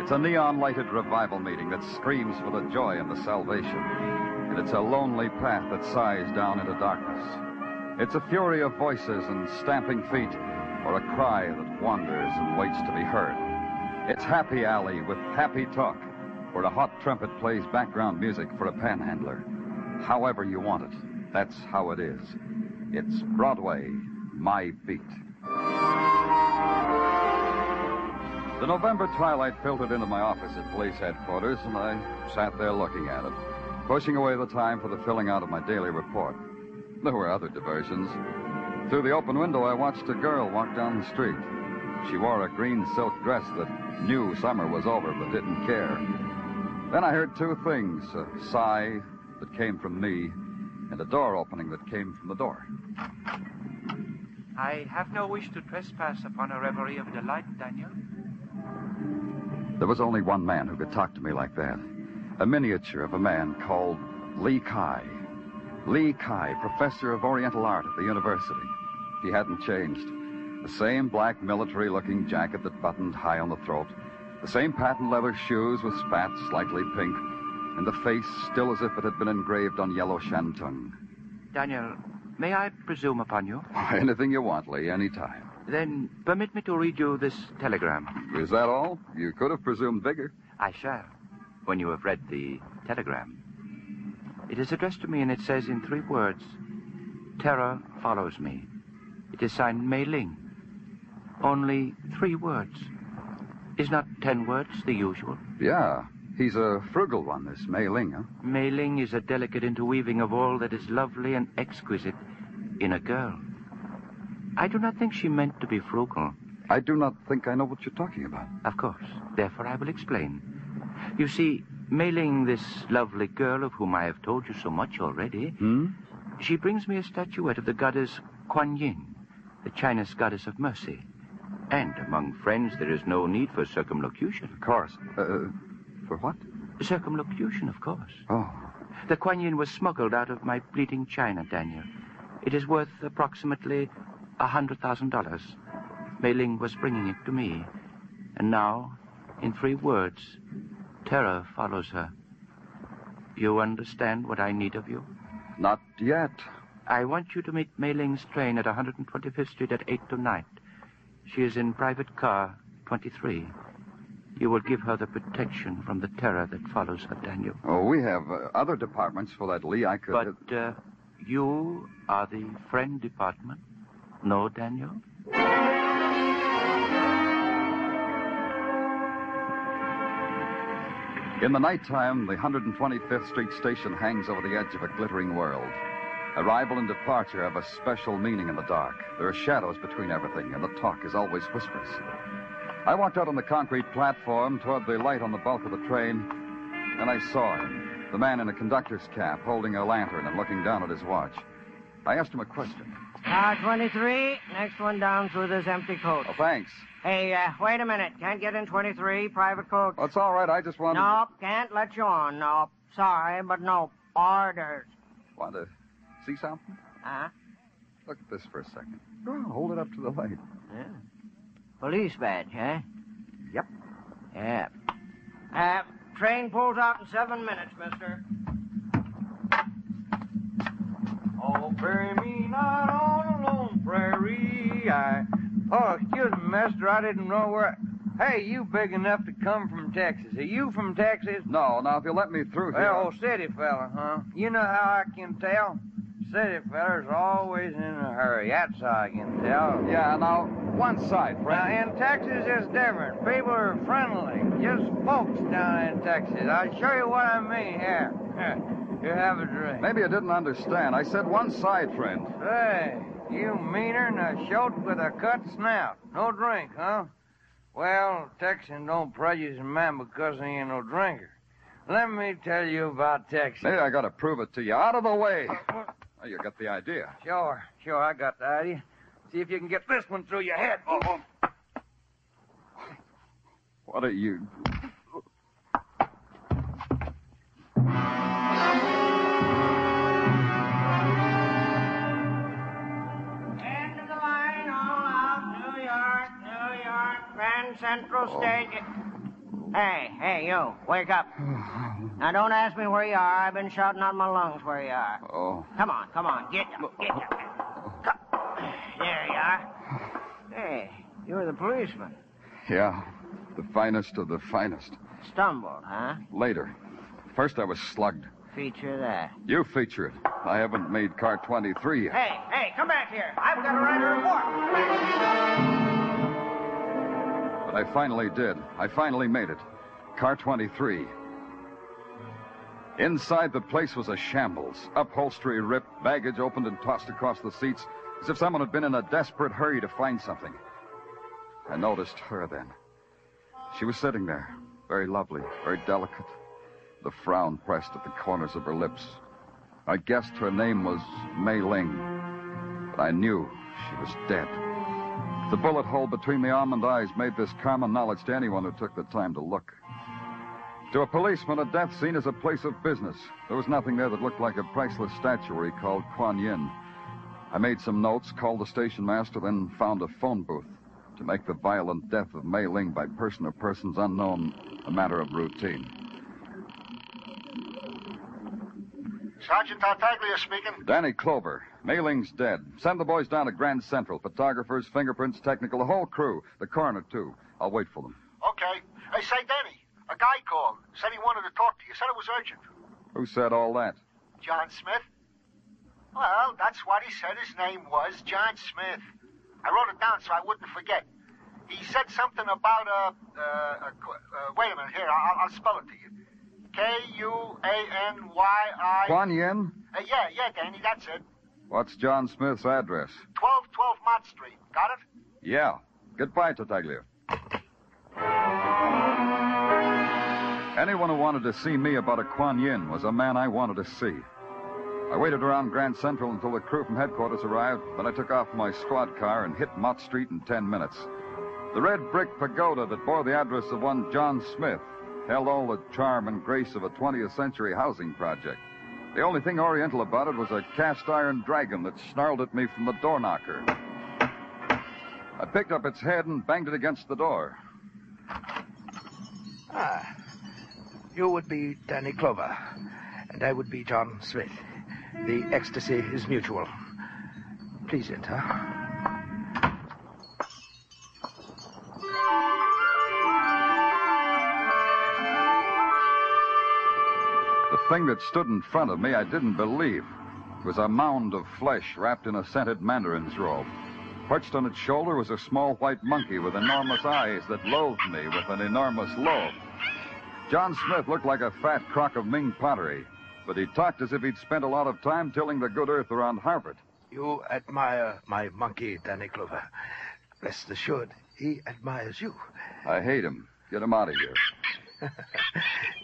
It's a neon lighted revival meeting that screams for the joy and the salvation. And it's a lonely path that sighs down into darkness. It's a fury of voices and stamping feet, or a cry that wanders and waits to be heard. It's Happy Alley with happy talk, where a hot trumpet plays background music for a panhandler. However you want it, that's how it is. It's Broadway, my beat. The November twilight filtered into my office at police headquarters, and I sat there looking at it, pushing away the time for the filling out of my daily report. There were other diversions. Through the open window, I watched a girl walk down the street. She wore a green silk dress that knew summer was over but didn't care. Then I heard two things a sigh that came from me, and a door opening that came from the door. I have no wish to trespass upon a reverie of delight, Daniel. There was only one man who could talk to me like that. A miniature of a man called Lee Kai. Lee Kai, professor of Oriental art at the university. He hadn't changed. The same black military looking jacket that buttoned high on the throat. The same patent leather shoes with spats slightly pink. And the face still as if it had been engraved on yellow shantung. Daniel, may I presume upon you? Anything you want, Lee, any time. Then permit me to read you this telegram. Is that all? You could have presumed bigger. I shall, when you have read the telegram. It is addressed to me and it says in three words Terror follows me. It is signed Mei Ling. Only three words. Is not ten words the usual? Yeah, he's a frugal one, this Mei Ling, huh? Mei Ling is a delicate interweaving of all that is lovely and exquisite in a girl. I do not think she meant to be frugal. I do not think I know what you're talking about. Of course. Therefore, I will explain. You see, Mei Ling this lovely girl of whom I have told you so much already, Hmm? she brings me a statuette of the goddess Kuan Yin, the Chinese goddess of mercy. And among friends, there is no need for circumlocution. Of course. Uh, for what? Circumlocution, of course. Oh. The Kuan Yin was smuggled out of my bleeding China, Daniel. It is worth approximately a hundred thousand dollars. Mei Ling was bringing it to me. And now, in three words, terror follows her. You understand what I need of you? Not yet. I want you to meet Mei Ling's train at 125th Street at 8 tonight. She is in private car 23. You will give her the protection from the terror that follows her, Daniel. Oh, we have uh, other departments for that, Lee. I could. But uh, you are the friend department. No, Daniel? In the nighttime, the 125th Street station hangs over the edge of a glittering world. Arrival and departure have a special meaning in the dark. There are shadows between everything, and the talk is always whispers. I walked out on the concrete platform toward the light on the bulk of the train, and I saw him, the man in a conductor's cap, holding a lantern and looking down at his watch. I asked him a question. Car 23, next one down through this empty coat. Oh, thanks. Hey, uh, wait a minute. Can't get in 23, private coat. Well, it's all right. I just wanted. Nope, can't let you on. Nope. Sorry, but nope. Orders. Want to see something? Huh? Look at this for a second. Go on, hold it up to the light. Yeah. Police badge, huh? Yep. Yeah. Uh, train pulls out in seven minutes, mister. Oh, bury me I. Oh, excuse me, mister. I didn't know where. Hey, you big enough to come from Texas. Are you from Texas? No, now, if you'll let me through here. Well, city fella, huh? You know how I can tell? City fellas always in a hurry. That's how I can tell. Yeah, now, one side, friend. Now, in Texas, it's different. People are friendly. Just folks down in Texas. I'll show you what I mean here. Here, have a drink. Maybe you didn't understand. I said one side, friend. Say, you meaner than a shoat with a cut snout. No drink, huh? Well, Texan don't prejudice a man because he ain't no drinker. Let me tell you about Texas. Hey, I gotta prove it to you. Out of the way. Oh, you got the idea. Sure, sure, I got the idea. See if you can get this one through your head. Oh, What are you? Central oh. Station. Hey, hey, you, wake up. Now, don't ask me where you are. I've been shouting out my lungs where you are. Oh, Come on, come on, get up, get up. Come. There you are. Hey, you're the policeman. yeah. The finest of the finest. Stumbled, huh? Later. First, I was slugged. Feature that. You feature it. I haven't made car 23 yet. Hey, hey, come back here. I've got to write a report. But I finally did. I finally made it. Car 23. Inside the place was a shambles. Upholstery ripped, baggage opened and tossed across the seats, as if someone had been in a desperate hurry to find something. I noticed her then. She was sitting there, very lovely, very delicate, the frown pressed at the corners of her lips. I guessed her name was Mei Ling, but I knew she was dead. The bullet hole between the almond eyes made this common knowledge to anyone who took the time to look. To a policeman, a death scene is a place of business. There was nothing there that looked like a priceless statuary called Kuan Yin. I made some notes, called the station master, then found a phone booth to make the violent death of Mei Ling by person or persons unknown a matter of routine. Sergeant Tartaglia speaking. Danny Clover. Mei Ling's dead. Send the boys down to Grand Central. Photographers, fingerprints, technical, the whole crew. The coroner, too. I'll wait for them. Okay. Hey, say, Danny, a guy called. Said he wanted to talk to you. Said it was urgent. Who said all that? John Smith? Well, that's what he said his name was, John Smith. I wrote it down so I wouldn't forget. He said something about a, uh, a uh, wait a minute, here, I'll, I'll spell it to you. K-U-A-N-Y-I... Kuan Yin? Uh, yeah, yeah, Danny, that's it. What's John Smith's address? 1212 Mott Street. Got it? Yeah. Goodbye, Tartaglia. Anyone who wanted to see me about a Kuan Yin was a man I wanted to see. I waited around Grand Central until the crew from headquarters arrived, then I took off my squad car and hit Mott Street in ten minutes. The red brick pagoda that bore the address of one John Smith held all the charm and grace of a 20th century housing project. The only thing oriental about it was a cast iron dragon that snarled at me from the door knocker. I picked up its head and banged it against the door. Ah, you would be Danny Clover, and I would be John Smith. The ecstasy is mutual. Please enter. Thing that stood in front of me I didn't believe. It was a mound of flesh wrapped in a scented mandarin's robe. Perched on its shoulder was a small white monkey with enormous eyes that loathed me with an enormous lobe. John Smith looked like a fat crock of Ming pottery, but he talked as if he'd spent a lot of time tilling the good earth around Harvard. You admire my monkey, Danny Clover. Rest assured, he admires you. I hate him. Get him out of here.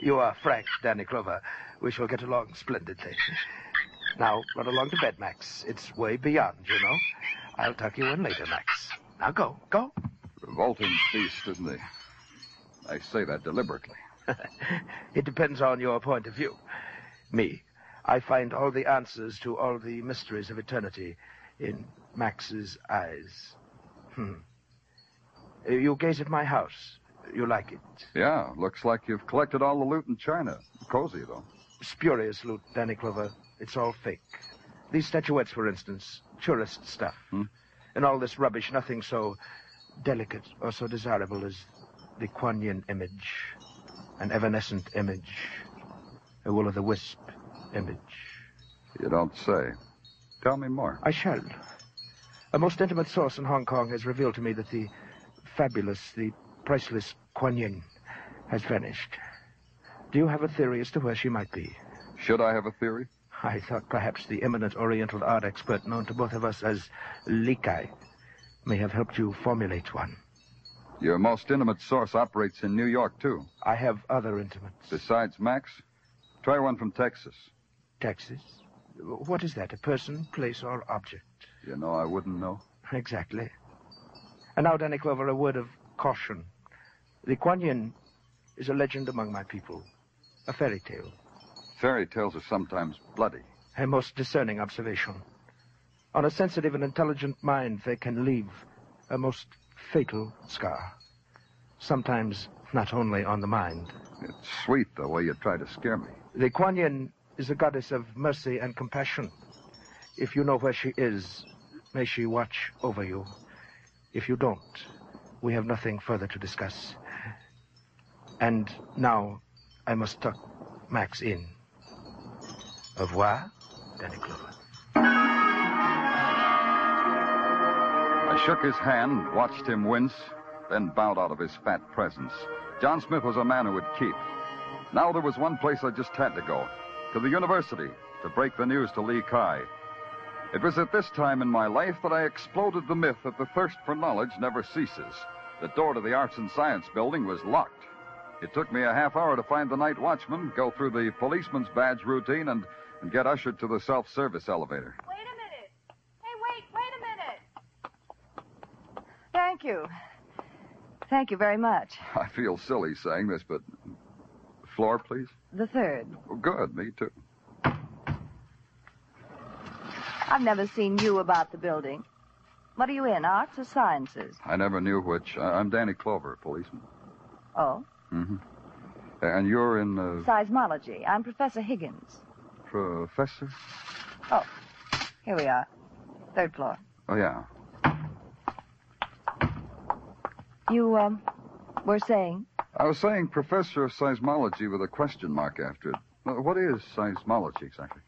You are frank, Danny Clover. We shall get along splendidly. Now, run along to bed, Max. It's way beyond, you know. I'll tuck you in later, Max. Now go, go. Revolting beast, isn't he? I say that deliberately. it depends on your point of view. Me, I find all the answers to all the mysteries of eternity in Max's eyes. Hmm. You gaze at my house. You like it. Yeah, looks like you've collected all the loot in China. Cozy, though. Spurious loot, Danny Clover. It's all fake. These statuettes, for instance, tourist stuff. Hmm? And all this rubbish, nothing so delicate or so desirable as the Kuan Yin image, an evanescent image, a will o' the wisp image. You don't say. Tell me more. I shall. A most intimate source in Hong Kong has revealed to me that the fabulous, the priceless Kuan Yin has vanished. Do you have a theory as to where she might be? Should I have a theory? I thought perhaps the eminent Oriental art expert known to both of us as Lee Kai may have helped you formulate one. Your most intimate source operates in New York, too. I have other intimates. Besides Max, try one from Texas. Texas? What is that? A person, place, or object? You know, I wouldn't know. Exactly. And now, Danny Clover, a word of caution. The Kuan Yin is a legend among my people, a fairy tale. Fairy tales are sometimes bloody. A most discerning observation. On a sensitive and intelligent mind, they can leave a most fatal scar. Sometimes not only on the mind. It's sweet the way you try to scare me. The Kuan Yin is a goddess of mercy and compassion. If you know where she is, may she watch over you. If you don't, we have nothing further to discuss. And now I must tuck Max in. Au revoir, Danny Clover. I shook his hand, watched him wince, then bowed out of his fat presence. John Smith was a man who would keep. Now there was one place I just had to go to the university to break the news to Lee Kai. It was at this time in my life that I exploded the myth that the thirst for knowledge never ceases. The door to the Arts and Science building was locked. It took me a half hour to find the night watchman, go through the policeman's badge routine, and, and get ushered to the self service elevator. Wait a minute. Hey, wait, wait a minute. Thank you. Thank you very much. I feel silly saying this, but. Floor, please? The third. Oh, good, me too. I've never seen you about the building. What are you in, arts or sciences? I never knew which. I'm Danny Clover, policeman. Oh. And you're in uh, seismology. I'm Professor Higgins. professor? Oh, here we are. Third floor. Oh, yeah. You, um, were saying? I was saying professor of seismology with a question mark after it. What is seismology exactly?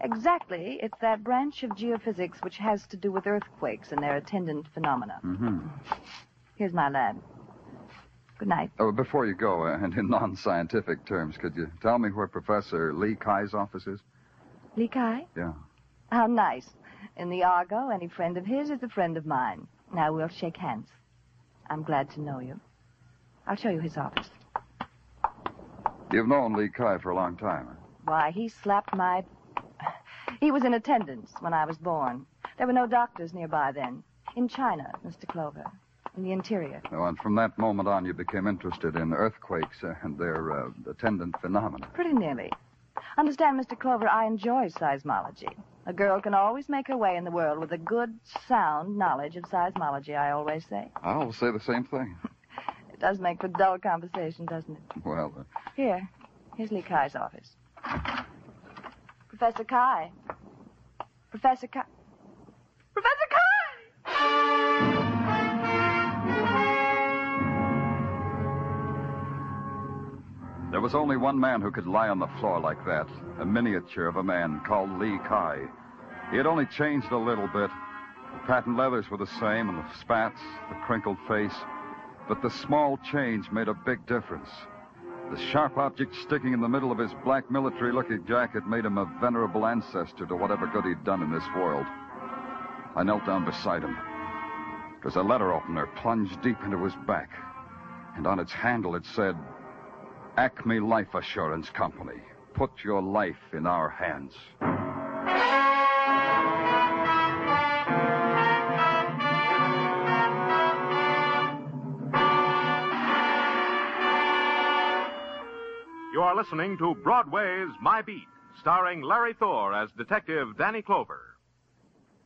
Exactly. It's that branch of geophysics which has to do with earthquakes and their attendant phenomena. Mm-hmm. Here's my lab. Good night. Oh, before you go, uh, and in non-scientific terms, could you tell me where Professor Lee Kai's office is? Lee Kai? Yeah. How nice. In the Argo, any friend of his is a friend of mine. Now we'll shake hands. I'm glad to know you. I'll show you his office. You've known Lee Kai for a long time. huh? Why, he slapped my. He was in attendance when I was born. There were no doctors nearby then. In China, Mr. Clover. In the interior. Oh, and from that moment on, you became interested in earthquakes uh, and their uh, attendant phenomena. Pretty nearly. Understand, Mr. Clover, I enjoy seismology. A girl can always make her way in the world with a good, sound knowledge of seismology, I always say. I'll say the same thing. It does make for dull conversation, doesn't it? Well, uh, Here. Here's Lee Kai's office. Professor Kai. Professor Kai. There was only one man who could lie on the floor like that a miniature of a man called Lee Kai. He had only changed a little bit. The patent leathers were the same, and the spats, the crinkled face. But the small change made a big difference. The sharp object sticking in the middle of his black military looking jacket made him a venerable ancestor to whatever good he'd done in this world. I knelt down beside him. It was a letter opener plunged deep into his back. And on its handle it said, Acme Life Assurance Company. Put your life in our hands. You are listening to Broadway's My Beat, starring Larry Thor as Detective Danny Clover.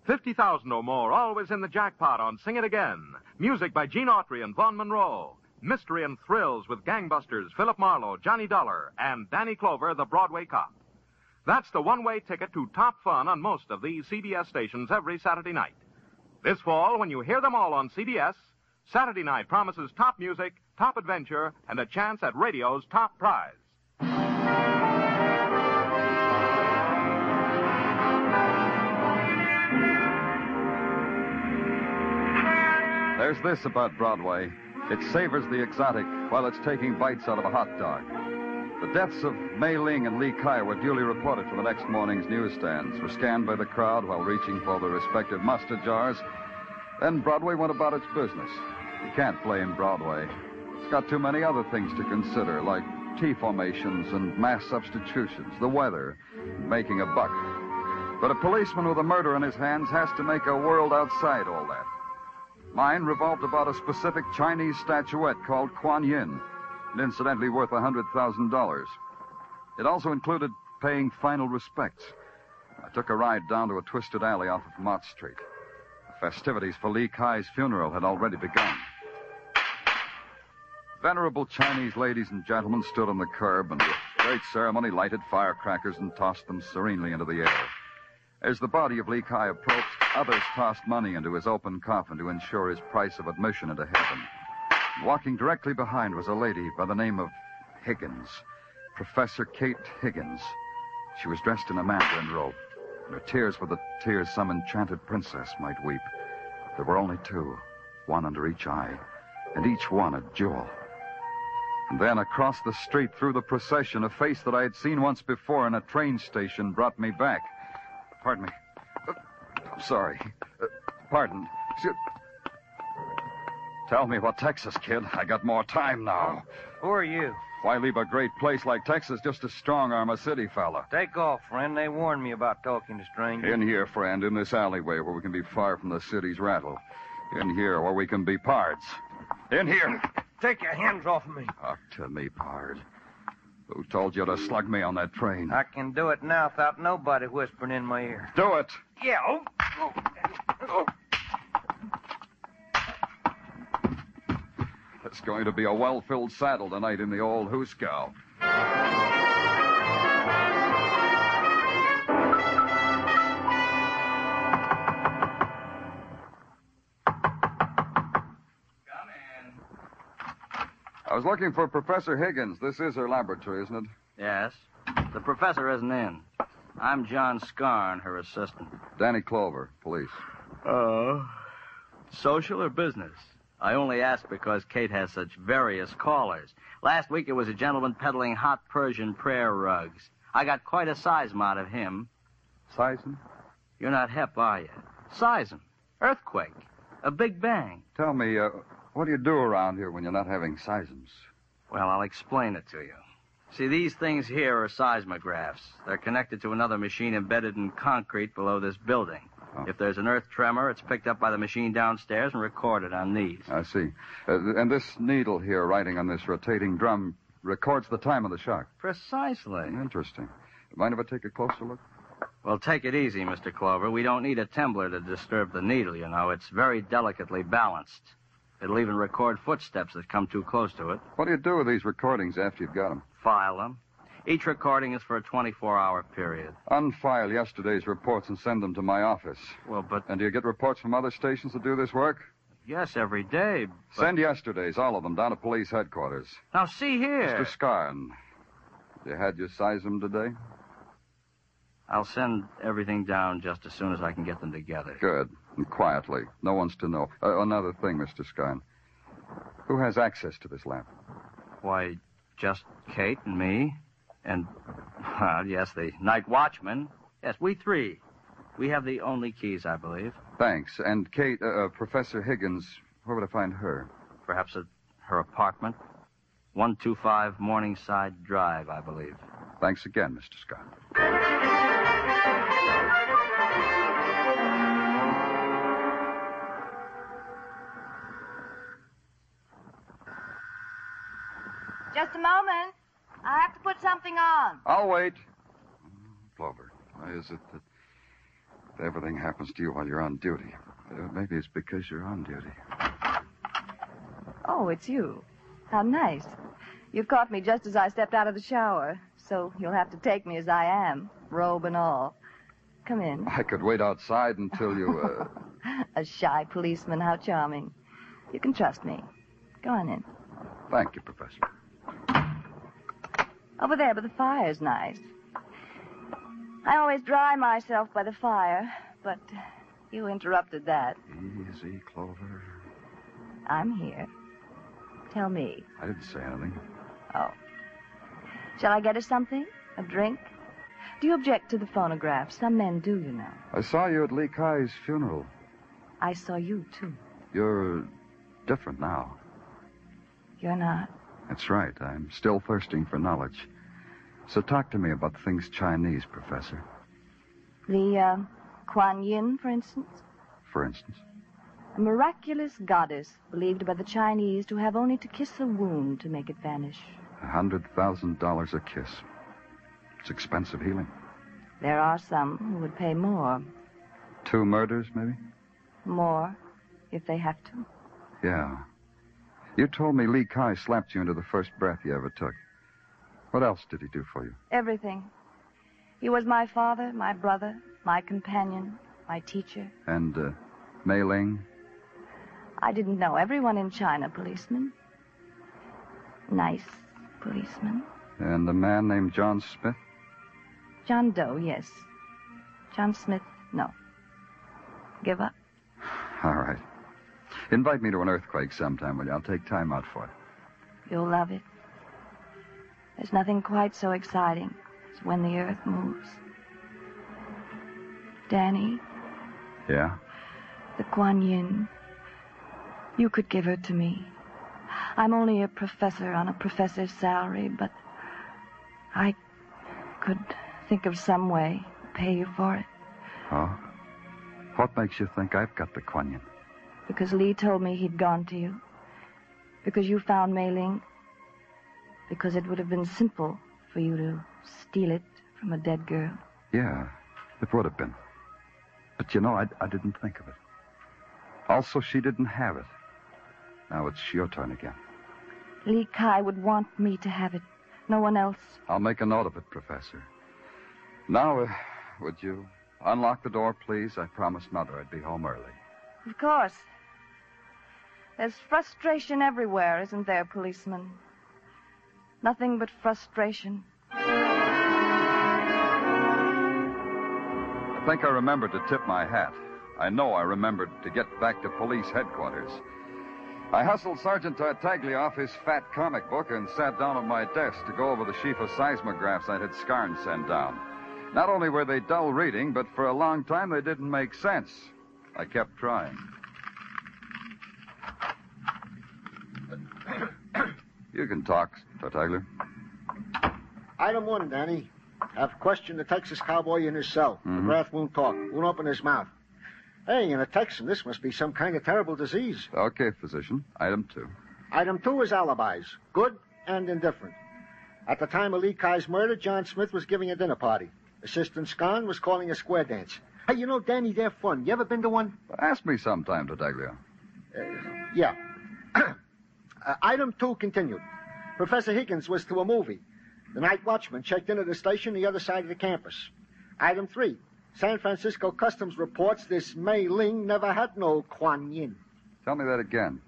50,000 or more always in the jackpot on Sing It Again. Music by Gene Autry and Vaughn Monroe. Mystery and thrills with gangbusters Philip Marlowe, Johnny Dollar, and Danny Clover, the Broadway cop. That's the one-way ticket to top fun on most of these CBS stations every Saturday night. This fall, when you hear them all on CBS, Saturday night promises top music, top adventure, and a chance at radio's top prize. There's this about Broadway. It savors the exotic while it's taking bites out of a hot dog. The deaths of Mei Ling and Lee Kai were duly reported for the next morning's newsstands, were scanned by the crowd while reaching for their respective mustard jars. Then Broadway went about its business. You can't blame Broadway. It's got too many other things to consider, like T formations and mass substitutions, the weather, making a buck. But a policeman with a murder in his hands has to make a world outside all that. Mine revolved about a specific Chinese statuette called Kuan Yin, and incidentally worth a $100,000. It also included paying final respects. I took a ride down to a twisted alley off of Mott Street. The festivities for Lee Kai's funeral had already begun. Venerable Chinese ladies and gentlemen stood on the curb and, with great ceremony, lighted firecrackers and tossed them serenely into the air. As the body of Lee Kai approached, others tossed money into his open coffin to ensure his price of admission into heaven. Walking directly behind was a lady by the name of Higgins, Professor Kate Higgins. She was dressed in a mandarin robe, and her tears were the tears some enchanted princess might weep. There were only two, one under each eye, and each one a jewel. And then across the street through the procession, a face that I had seen once before in a train station brought me back. Pardon me. Uh, I'm sorry. Uh, pardon. Tell me what Texas, kid. I got more time now. Who are you? Why leave a great place like Texas just to strong arm a city fella? Take off, friend. They warned me about talking to strangers. In here, friend, in this alleyway where we can be far from the city's rattle. In here where we can be pards. In here. Take your hands off of me. Talk to me, pard. Who told you to slug me on that train? I can do it now without nobody whispering in my ear. Do it. Yeah. Oh. oh, oh. It's going to be a well-filled saddle tonight in the old Hooskow. Was looking for Professor Higgins. This is her laboratory, isn't it? Yes. The professor isn't in. I'm John Scarn, her assistant. Danny Clover, police. Oh. Social or business? I only ask because Kate has such various callers. Last week it was a gentleman peddling hot Persian prayer rugs. I got quite a seism out of him. Seism? You're not hep, are you? Seism. Earthquake. A big bang. Tell me, uh, what do you do around here when you're not having seisms? Well, I'll explain it to you. See, these things here are seismographs. They're connected to another machine embedded in concrete below this building. Oh. If there's an earth tremor, it's picked up by the machine downstairs and recorded on these. I see. Uh, and this needle here, writing on this rotating drum, records the time of the shock. Precisely. Interesting. Mind if I take a closer look? Well, take it easy, Mr. Clover. We don't need a tumbler to disturb the needle, you know. It's very delicately balanced. It'll even record footsteps that come too close to it. What do you do with these recordings after you've got them? File them. Each recording is for a 24 hour period. Unfile yesterday's reports and send them to my office. Well, but. And do you get reports from other stations that do this work? Yes, every day. But... Send yesterday's, all of them, down to police headquarters. Now, see here. Mr. Scarn, you had your seism today? I'll send everything down just as soon as I can get them together. Good. And quietly. No one's to know. Uh, another thing, Mr. Scarn. Who has access to this lab? Why, just Kate and me. And, well, yes, the night watchman. Yes, we three. We have the only keys, I believe. Thanks. And Kate, uh, uh, Professor Higgins, where would I find her? Perhaps at her apartment. 125 Morningside Drive, I believe. Thanks again, Mr. Scott. Just a moment. I have to put something on. I'll wait. Clover, why is it that everything happens to you while you're on duty? Uh, maybe it's because you're on duty. Oh, it's you. How nice. You caught me just as I stepped out of the shower, so you'll have to take me as I am, robe and all. Come in. I could wait outside until you. Uh... A shy policeman, how charming. You can trust me. Go on in. Thank you, Professor. Over there, but the fire's nice. I always dry myself by the fire, but you interrupted that. Easy, Clover. I'm here. Tell me. I didn't say anything. Oh. Shall I get us something? A drink? Do you object to the phonograph? Some men do, you know. I saw you at Lee Kai's funeral. I saw you, too. You're different now. You're not. That's right. I'm still thirsting for knowledge. So talk to me about things Chinese, Professor. The, uh, Kuan Yin, for instance. For instance. A miraculous goddess believed by the Chinese to have only to kiss a wound to make it vanish. A hundred thousand dollars a kiss. It's expensive healing. There are some who would pay more. Two murders, maybe? More, if they have to. Yeah. You told me Lee Kai slapped you into the first breath you ever took. What else did he do for you? Everything. He was my father, my brother, my companion, my teacher. And, uh, Mei Ling? I didn't know everyone in China, policeman. Nice policeman. And the man named John Smith? John Doe, yes. John Smith, no. Give up. All right. Invite me to an earthquake sometime, will you? I'll take time out for it. You'll love it. There's nothing quite so exciting as when the earth moves. Danny, Yeah? the Kuan Yin. You could give her to me. I'm only a professor on a professor's salary, but I could think of some way to pay you for it. Oh? What makes you think I've got the Kuan Yin? Because Lee told me he'd gone to you. Because you found Mei Ling. Because it would have been simple for you to steal it from a dead girl. Yeah, it would have been. But you know, I, I didn't think of it. Also, she didn't have it. Now it's your turn again. Lee Kai would want me to have it. No one else. I'll make a note of it, Professor. Now, uh, would you unlock the door, please? I promised Mother I'd be home early. Of course. There's frustration everywhere, isn't there, policeman? Nothing but frustration. I think I remembered to tip my hat. I know I remembered to get back to police headquarters. I hustled Sergeant Tartaglia off his fat comic book and sat down at my desk to go over the sheaf of seismographs I had Scarn send down. Not only were they dull reading, but for a long time they didn't make sense. I kept trying. You can talk, Tartaglia. Item one, Danny. I've questioned the Texas cowboy in his cell. Mhm. McGrath won't talk, won't open his mouth. Hey, in a Texan, this must be some kind of terrible disease. Okay, physician. Item two. Item two is alibis, good and indifferent. At the time of Lee Kai's murder, John Smith was giving a dinner party. Assistant Scarn was calling a square dance. Hey, you know, Danny, they're fun. You ever been to one? Ask me sometime, Tartaglia. Yeah. uh, item two continued. Professor Higgins was to a movie. The night watchman checked in at a station the other side of the campus. Item three. San Francisco Customs reports this Mei Ling never had no Kuan Yin. Tell me that again.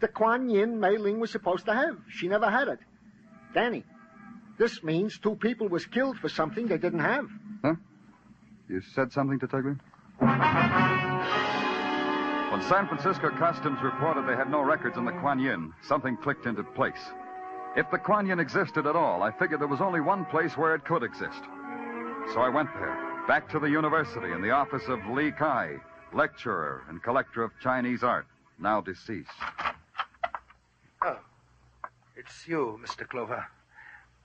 The Kuan Yin Mei Ling was supposed to have. She never had it. Danny, this means two people was killed for something they didn't have. You said something, Tartaglia? When San Francisco Customs reported they had no records on the Kuan Yin, something clicked into place. If the Kuan Yin existed at all, I figured there was only one place where it could exist. So I went there, back to the university in the office of Lee Kai, lecturer and collector of Chinese art, now deceased. Oh, it's you, Mr. Clover.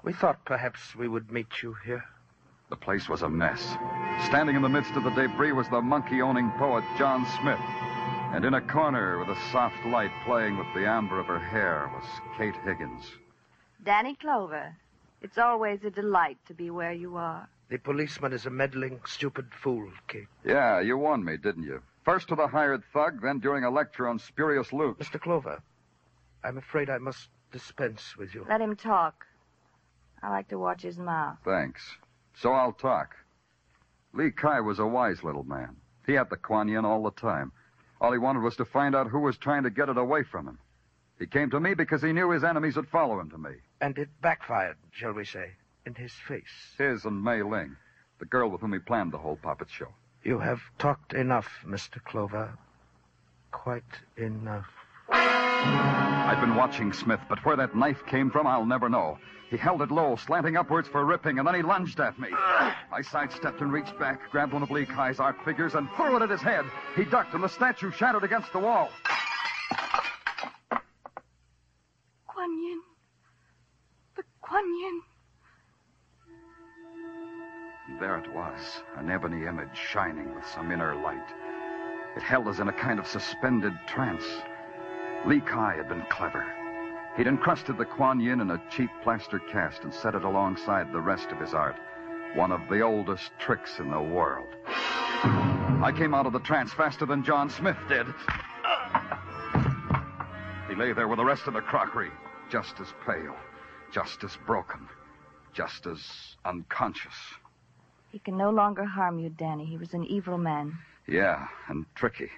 We thought perhaps we would meet you here. The place was a mess. Standing in the midst of the debris was the monkey owning poet John Smith. And in a corner with a soft light playing with the amber of her hair was Kate Higgins. Danny Clover, it's always a delight to be where you are. The policeman is a meddling, stupid fool, Kate. Yeah, you warned me, didn't you? First to the hired thug, then during a lecture on spurious loot. Mr. Clover, I'm afraid I must dispense with you. Let him talk. I like to watch his mouth. Thanks. So I'll talk. Lee Kai was a wise little man. He had the Kuan Yin all the time. All he wanted was to find out who was trying to get it away from him. He came to me because he knew his enemies would follow him to me. And it backfired, shall we say, in his face. His and Mei Ling, the girl with whom he planned the whole puppet show. You have talked enough, Mr. Clover. Quite enough. I've been watching Smith, but where that knife came from, I'll never know. He held it low, slanting upwards for ripping, and then he lunged at me. I sidestepped and reached back, grabbed one of Lee Kai's art figures, and threw it at his head. He ducked, and the statue shattered against the wall. Kuan Yin. The Kuan Yin. And there it was, an ebony image shining with some inner light. It held us in a kind of suspended trance. Lee Kai had been clever. He'd encrusted the Kuan Yin in a cheap plaster cast and set it alongside the rest of his art. One of the oldest tricks in the world. I came out of the trance faster than John Smith did. He lay there with the rest of the crockery, just as pale, just as broken, just as unconscious. He can no longer harm you, Danny. He was an evil man. Yeah, and tricky.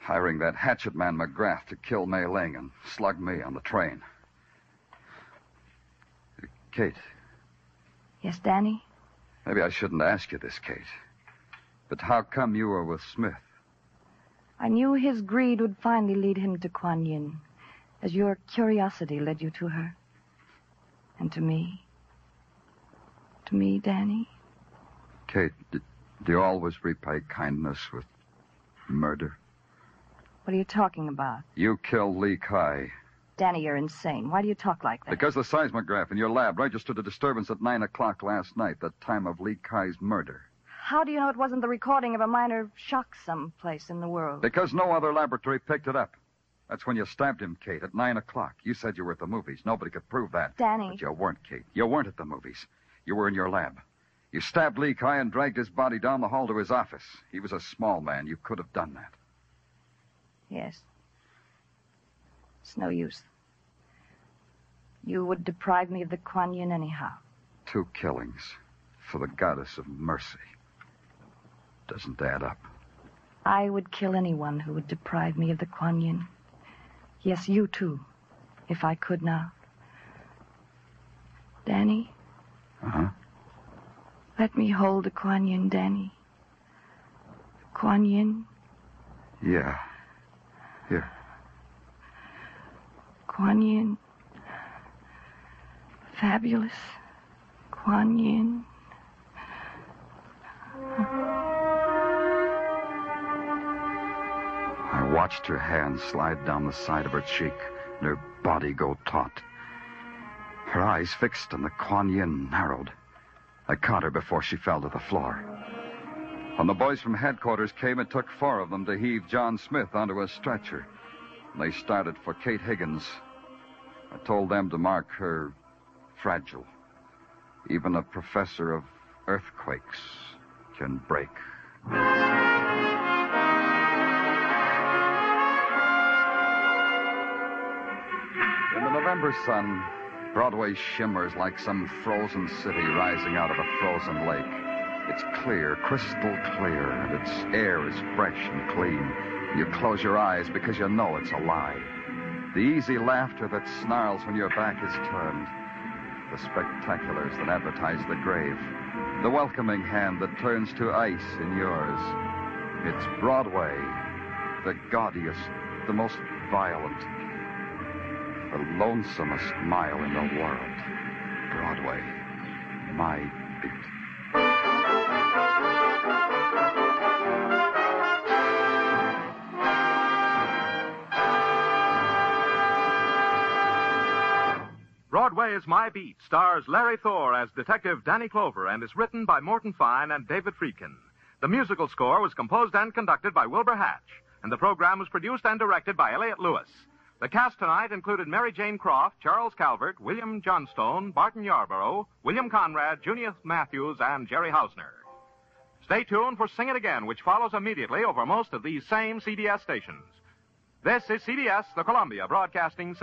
Hiring that hatchet man McGrath to kill Mei Ling and slug me on the train. Kate, Yes, Danny? maybe I shouldn't ask you this, Kate. But how come you were with Smith? I knew his greed would finally lead him to Kuan Yin, as your curiosity led you to her. And to me. To me, Danny. Kate, do you always repay kindness with murder? What are you talking about? You killed Lee Kai Danny, you're insane. Why do you talk like that? because the seismograph in your lab registered a disturbance at 9 o'clock last night, the time of Lee Kai's murder. How do you know it wasn't the recording of a minor shock someplace in the world? Because no other laboratory picked it up. That's when you stabbed him, Kate, at 9 o'clock. You said you were at the movies. Nobody could prove that. Danny. But you weren't, Kate. You weren't at the movies. You were in your lab. You stabbed Lee Kai and dragged his body down the hall to his office. He was a small man. You could have done that. Yes. It's no use. You would deprive me of the Kuan Yin anyhow. Two killings for the goddess of mercy. Doesn't add up. I would kill anyone who would deprive me of the Kuan Yin. Yes, you too, if I could now. Danny, Uh-huh. let me hold the Kuan Yin, Danny. Kuan Yin, Yeah. Here. Kuan Yin. Fabulous. Kuan Yin. I watched her hand slide down the side of her cheek and her body go taut. Her eyes fixed on the Kuan Yin narrowed. I caught her before she fell to the floor. When the boys from headquarters came, it took four of them to heave John Smith onto a stretcher. They started for Kate Higgins. I told them to mark her fragile. Even a professor of earthquakes can break. In the November sun, Broadway shimmers like some frozen city rising out of a frozen lake. It's clear, crystal clear, and its air is fresh and clean. You close your eyes because you know it's a lie. The easy laughter that snarls when your back is turned. The spectaculars that advertise the grave. The welcoming hand that turns to ice in yours. It's Broadway, the gaudiest, the most violent, the lonesomest mile in the world. Broadway, my beat. Is My Beat stars Larry Thor as Detective Danny Clover and is written by Morton Fine and David Friedkin. The musical score was composed and conducted by Wilbur Hatch, and the program was produced and directed by Elliott Lewis. The cast tonight included Mary Jane Croft, Charles Calvert, William Johnstone, Barton Yarborough, William Conrad, Junius Matthews, and Jerry Hausner. Stay tuned for Sing It Again, which follows immediately over most of these same CBS stations. This is CBS, the Columbia Broadcasting System.